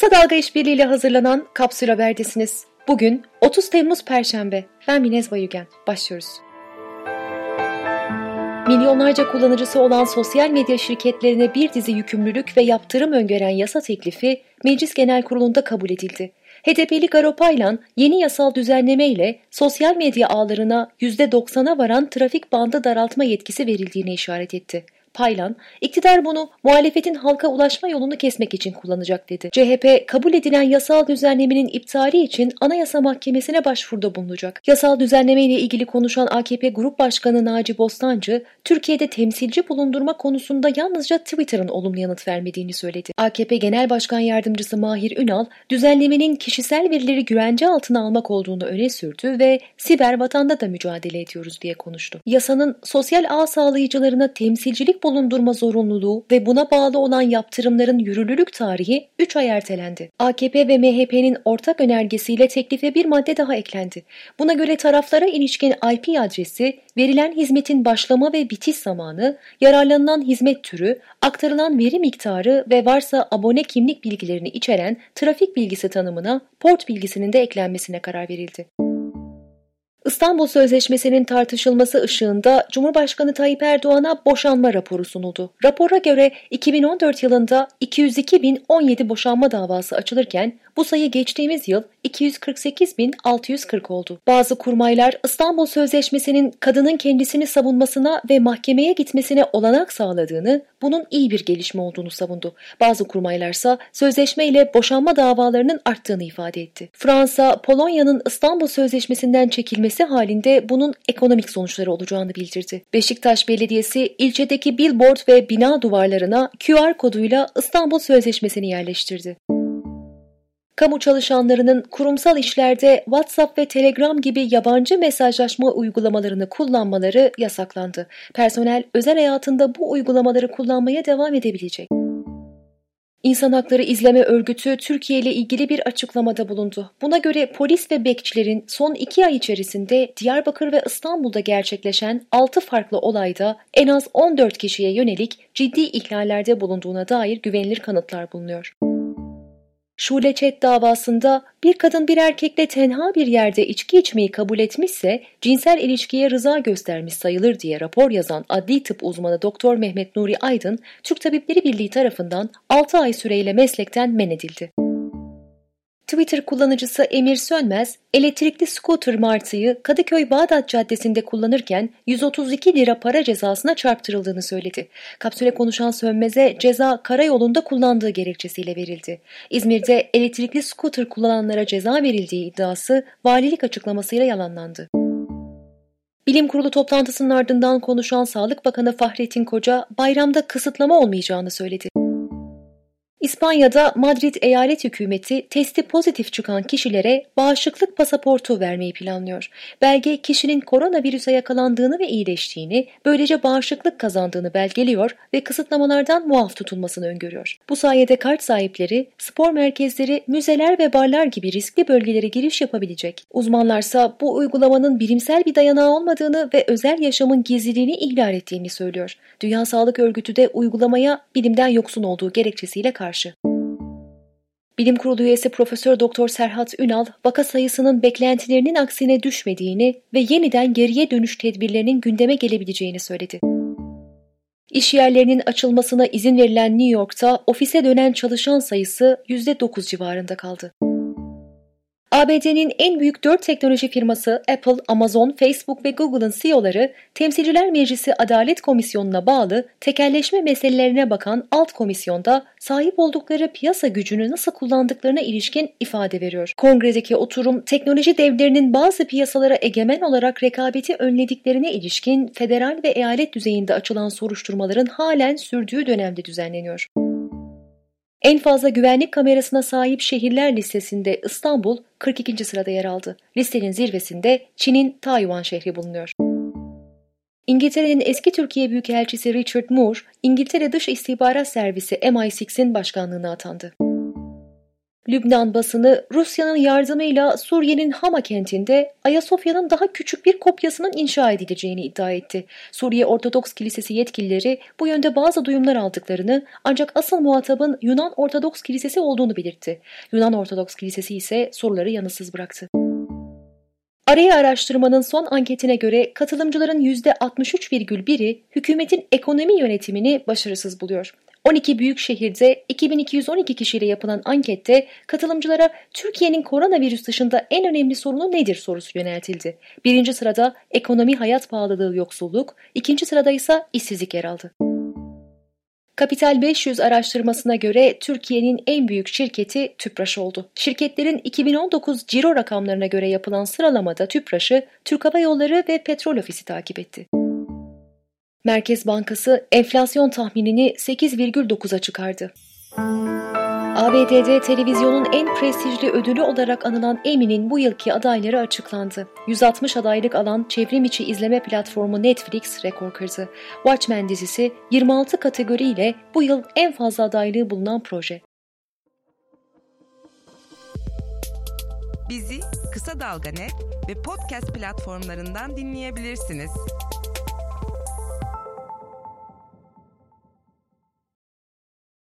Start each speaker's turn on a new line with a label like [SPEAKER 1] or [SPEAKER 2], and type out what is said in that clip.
[SPEAKER 1] Kısa Dalga İşbirliği ile hazırlanan Kapsül Haber'desiniz. Bugün 30 Temmuz Perşembe. Ben Minez Bayügen. Başlıyoruz. Milyonlarca kullanıcısı olan sosyal medya şirketlerine bir dizi yükümlülük ve yaptırım öngören yasa teklifi Meclis Genel Kurulu'nda kabul edildi. HDP'li Garopaylan yeni yasal düzenleme ile sosyal medya ağlarına %90'a varan trafik bandı daraltma yetkisi verildiğine işaret etti. Paylan, iktidar bunu muhalefetin halka ulaşma yolunu kesmek için kullanacak dedi. CHP, kabul edilen yasal düzenlemenin iptali için Anayasa Mahkemesi'ne başvuruda bulunacak. Yasal düzenleme ile ilgili konuşan AKP Grup Başkanı Naci Bostancı, Türkiye'de temsilci bulundurma konusunda yalnızca Twitter'ın olumlu yanıt vermediğini söyledi. AKP Genel Başkan Yardımcısı Mahir Ünal, düzenlemenin kişisel verileri güvence altına almak olduğunu öne sürdü ve siber vatanda da mücadele ediyoruz diye konuştu. Yasanın sosyal ağ sağlayıcılarına temsilcilik bulundurma zorunluluğu ve buna bağlı olan yaptırımların yürürlülük tarihi 3 ay ertelendi. AKP ve MHP'nin ortak önergesiyle teklife bir madde daha eklendi. Buna göre taraflara ilişkin IP adresi, verilen hizmetin başlama ve bitiş zamanı, yararlanılan hizmet türü, aktarılan veri miktarı ve varsa abone kimlik bilgilerini içeren trafik bilgisi tanımına port bilgisinin de eklenmesine karar verildi. İstanbul Sözleşmesi'nin tartışılması ışığında Cumhurbaşkanı Tayyip Erdoğan'a boşanma raporu sunuldu. Rapora göre 2014 yılında 202.017 boşanma davası açılırken bu sayı geçtiğimiz yıl 248.640 oldu. Bazı kurmaylar İstanbul Sözleşmesi'nin kadının kendisini savunmasına ve mahkemeye gitmesine olanak sağladığını, bunun iyi bir gelişme olduğunu savundu. Bazı kurmaylarsa sözleşme ile boşanma davalarının arttığını ifade etti. Fransa, Polonya'nın İstanbul Sözleşmesi'nden çekilmesi halinde bunun ekonomik sonuçları olacağını bildirdi. Beşiktaş Belediyesi ilçedeki billboard ve bina duvarlarına QR koduyla İstanbul Sözleşmesi'ni yerleştirdi. Kamu çalışanlarının kurumsal işlerde WhatsApp ve Telegram gibi yabancı mesajlaşma uygulamalarını kullanmaları yasaklandı. Personel özel hayatında bu uygulamaları kullanmaya devam edebilecek. İnsan Hakları İzleme Örgütü Türkiye ile ilgili bir açıklamada bulundu. Buna göre polis ve bekçilerin son iki ay içerisinde Diyarbakır ve İstanbul'da gerçekleşen 6 farklı olayda en az 14 kişiye yönelik ciddi ihlallerde bulunduğuna dair güvenilir kanıtlar bulunuyor. Şule Çet davasında bir kadın bir erkekle tenha bir yerde içki içmeyi kabul etmişse cinsel ilişkiye rıza göstermiş sayılır diye rapor yazan adli tıp uzmanı Doktor Mehmet Nuri Aydın, Türk Tabipleri Birliği tarafından 6 ay süreyle meslekten men edildi. Twitter kullanıcısı Emir Sönmez, elektrikli scooter Martı'yı Kadıköy Bağdat Caddesi'nde kullanırken 132 lira para cezasına çarptırıldığını söyledi. Kapsüle konuşan Sönmez'e ceza karayolunda kullandığı gerekçesiyle verildi. İzmir'de elektrikli scooter kullananlara ceza verildiği iddiası valilik açıklamasıyla yalanlandı. Bilim Kurulu toplantısının ardından konuşan Sağlık Bakanı Fahrettin Koca bayramda kısıtlama olmayacağını söyledi. İspanya'da Madrid eyalet hükümeti testi pozitif çıkan kişilere bağışıklık pasaportu vermeyi planlıyor. Belge kişinin koronavirüse yakalandığını ve iyileştiğini, böylece bağışıklık kazandığını belgeliyor ve kısıtlamalardan muaf tutulmasını öngörüyor. Bu sayede kart sahipleri, spor merkezleri, müzeler ve barlar gibi riskli bölgelere giriş yapabilecek. Uzmanlarsa bu uygulamanın bilimsel bir dayanağı olmadığını ve özel yaşamın gizliliğini ihlal ettiğini söylüyor. Dünya Sağlık Örgütü de uygulamaya bilimden yoksun olduğu gerekçesiyle karşı karşı. Bilim Kurulu üyesi Profesör Doktor Serhat Ünal, vaka sayısının beklentilerinin aksine düşmediğini ve yeniden geriye dönüş tedbirlerinin gündeme gelebileceğini söyledi. İş yerlerinin açılmasına izin verilen New York'ta ofise dönen çalışan sayısı %9 civarında kaldı. ABD'nin en büyük dört teknoloji firması Apple, Amazon, Facebook ve Google'ın CEO'ları Temsilciler Meclisi Adalet Komisyonu'na bağlı tekelleşme meselelerine bakan alt komisyonda sahip oldukları piyasa gücünü nasıl kullandıklarına ilişkin ifade veriyor. Kongredeki oturum teknoloji devlerinin bazı piyasalara egemen olarak rekabeti önlediklerine ilişkin federal ve eyalet düzeyinde açılan soruşturmaların halen sürdüğü dönemde düzenleniyor. En fazla güvenlik kamerasına sahip şehirler listesinde İstanbul 42. sırada yer aldı. Listenin zirvesinde Çin'in Tayvan şehri bulunuyor. İngiltere'nin eski Türkiye Büyükelçisi Richard Moore, İngiltere Dış İstihbarat Servisi MI6'in başkanlığına atandı. Lübnan basını Rusya'nın yardımıyla Suriye'nin Hama kentinde Ayasofya'nın daha küçük bir kopyasının inşa edileceğini iddia etti. Suriye Ortodoks Kilisesi yetkilileri bu yönde bazı duyumlar aldıklarını ancak asıl muhatabın Yunan Ortodoks Kilisesi olduğunu belirtti. Yunan Ortodoks Kilisesi ise soruları yanıtsız bıraktı. Araya araştırmanın son anketine göre katılımcıların %63,1'i hükümetin ekonomi yönetimini başarısız buluyor. 12 büyük şehirde 2212 kişiyle yapılan ankette katılımcılara Türkiye'nin koronavirüs dışında en önemli sorunu nedir sorusu yöneltildi. Birinci sırada ekonomi hayat pahalılığı yoksulluk, ikinci sırada ise işsizlik yer aldı. Kapital 500 araştırmasına göre Türkiye'nin en büyük şirketi Tüpraş oldu. Şirketlerin 2019 ciro rakamlarına göre yapılan sıralamada Tüpraş'ı Türk Hava Yolları ve Petrol Ofisi takip etti. Merkez Bankası enflasyon tahminini 8,9'a çıkardı. ABD'de televizyonun en prestijli ödülü olarak anılan Emmy'nin bu yılki adayları açıklandı. 160 adaylık alan çevrim içi izleme platformu Netflix rekor kırdı. Watchmen dizisi 26 kategoriyle bu yıl en fazla adaylığı bulunan proje.
[SPEAKER 2] Bizi Kısa Dalga Net ve podcast platformlarından dinleyebilirsiniz.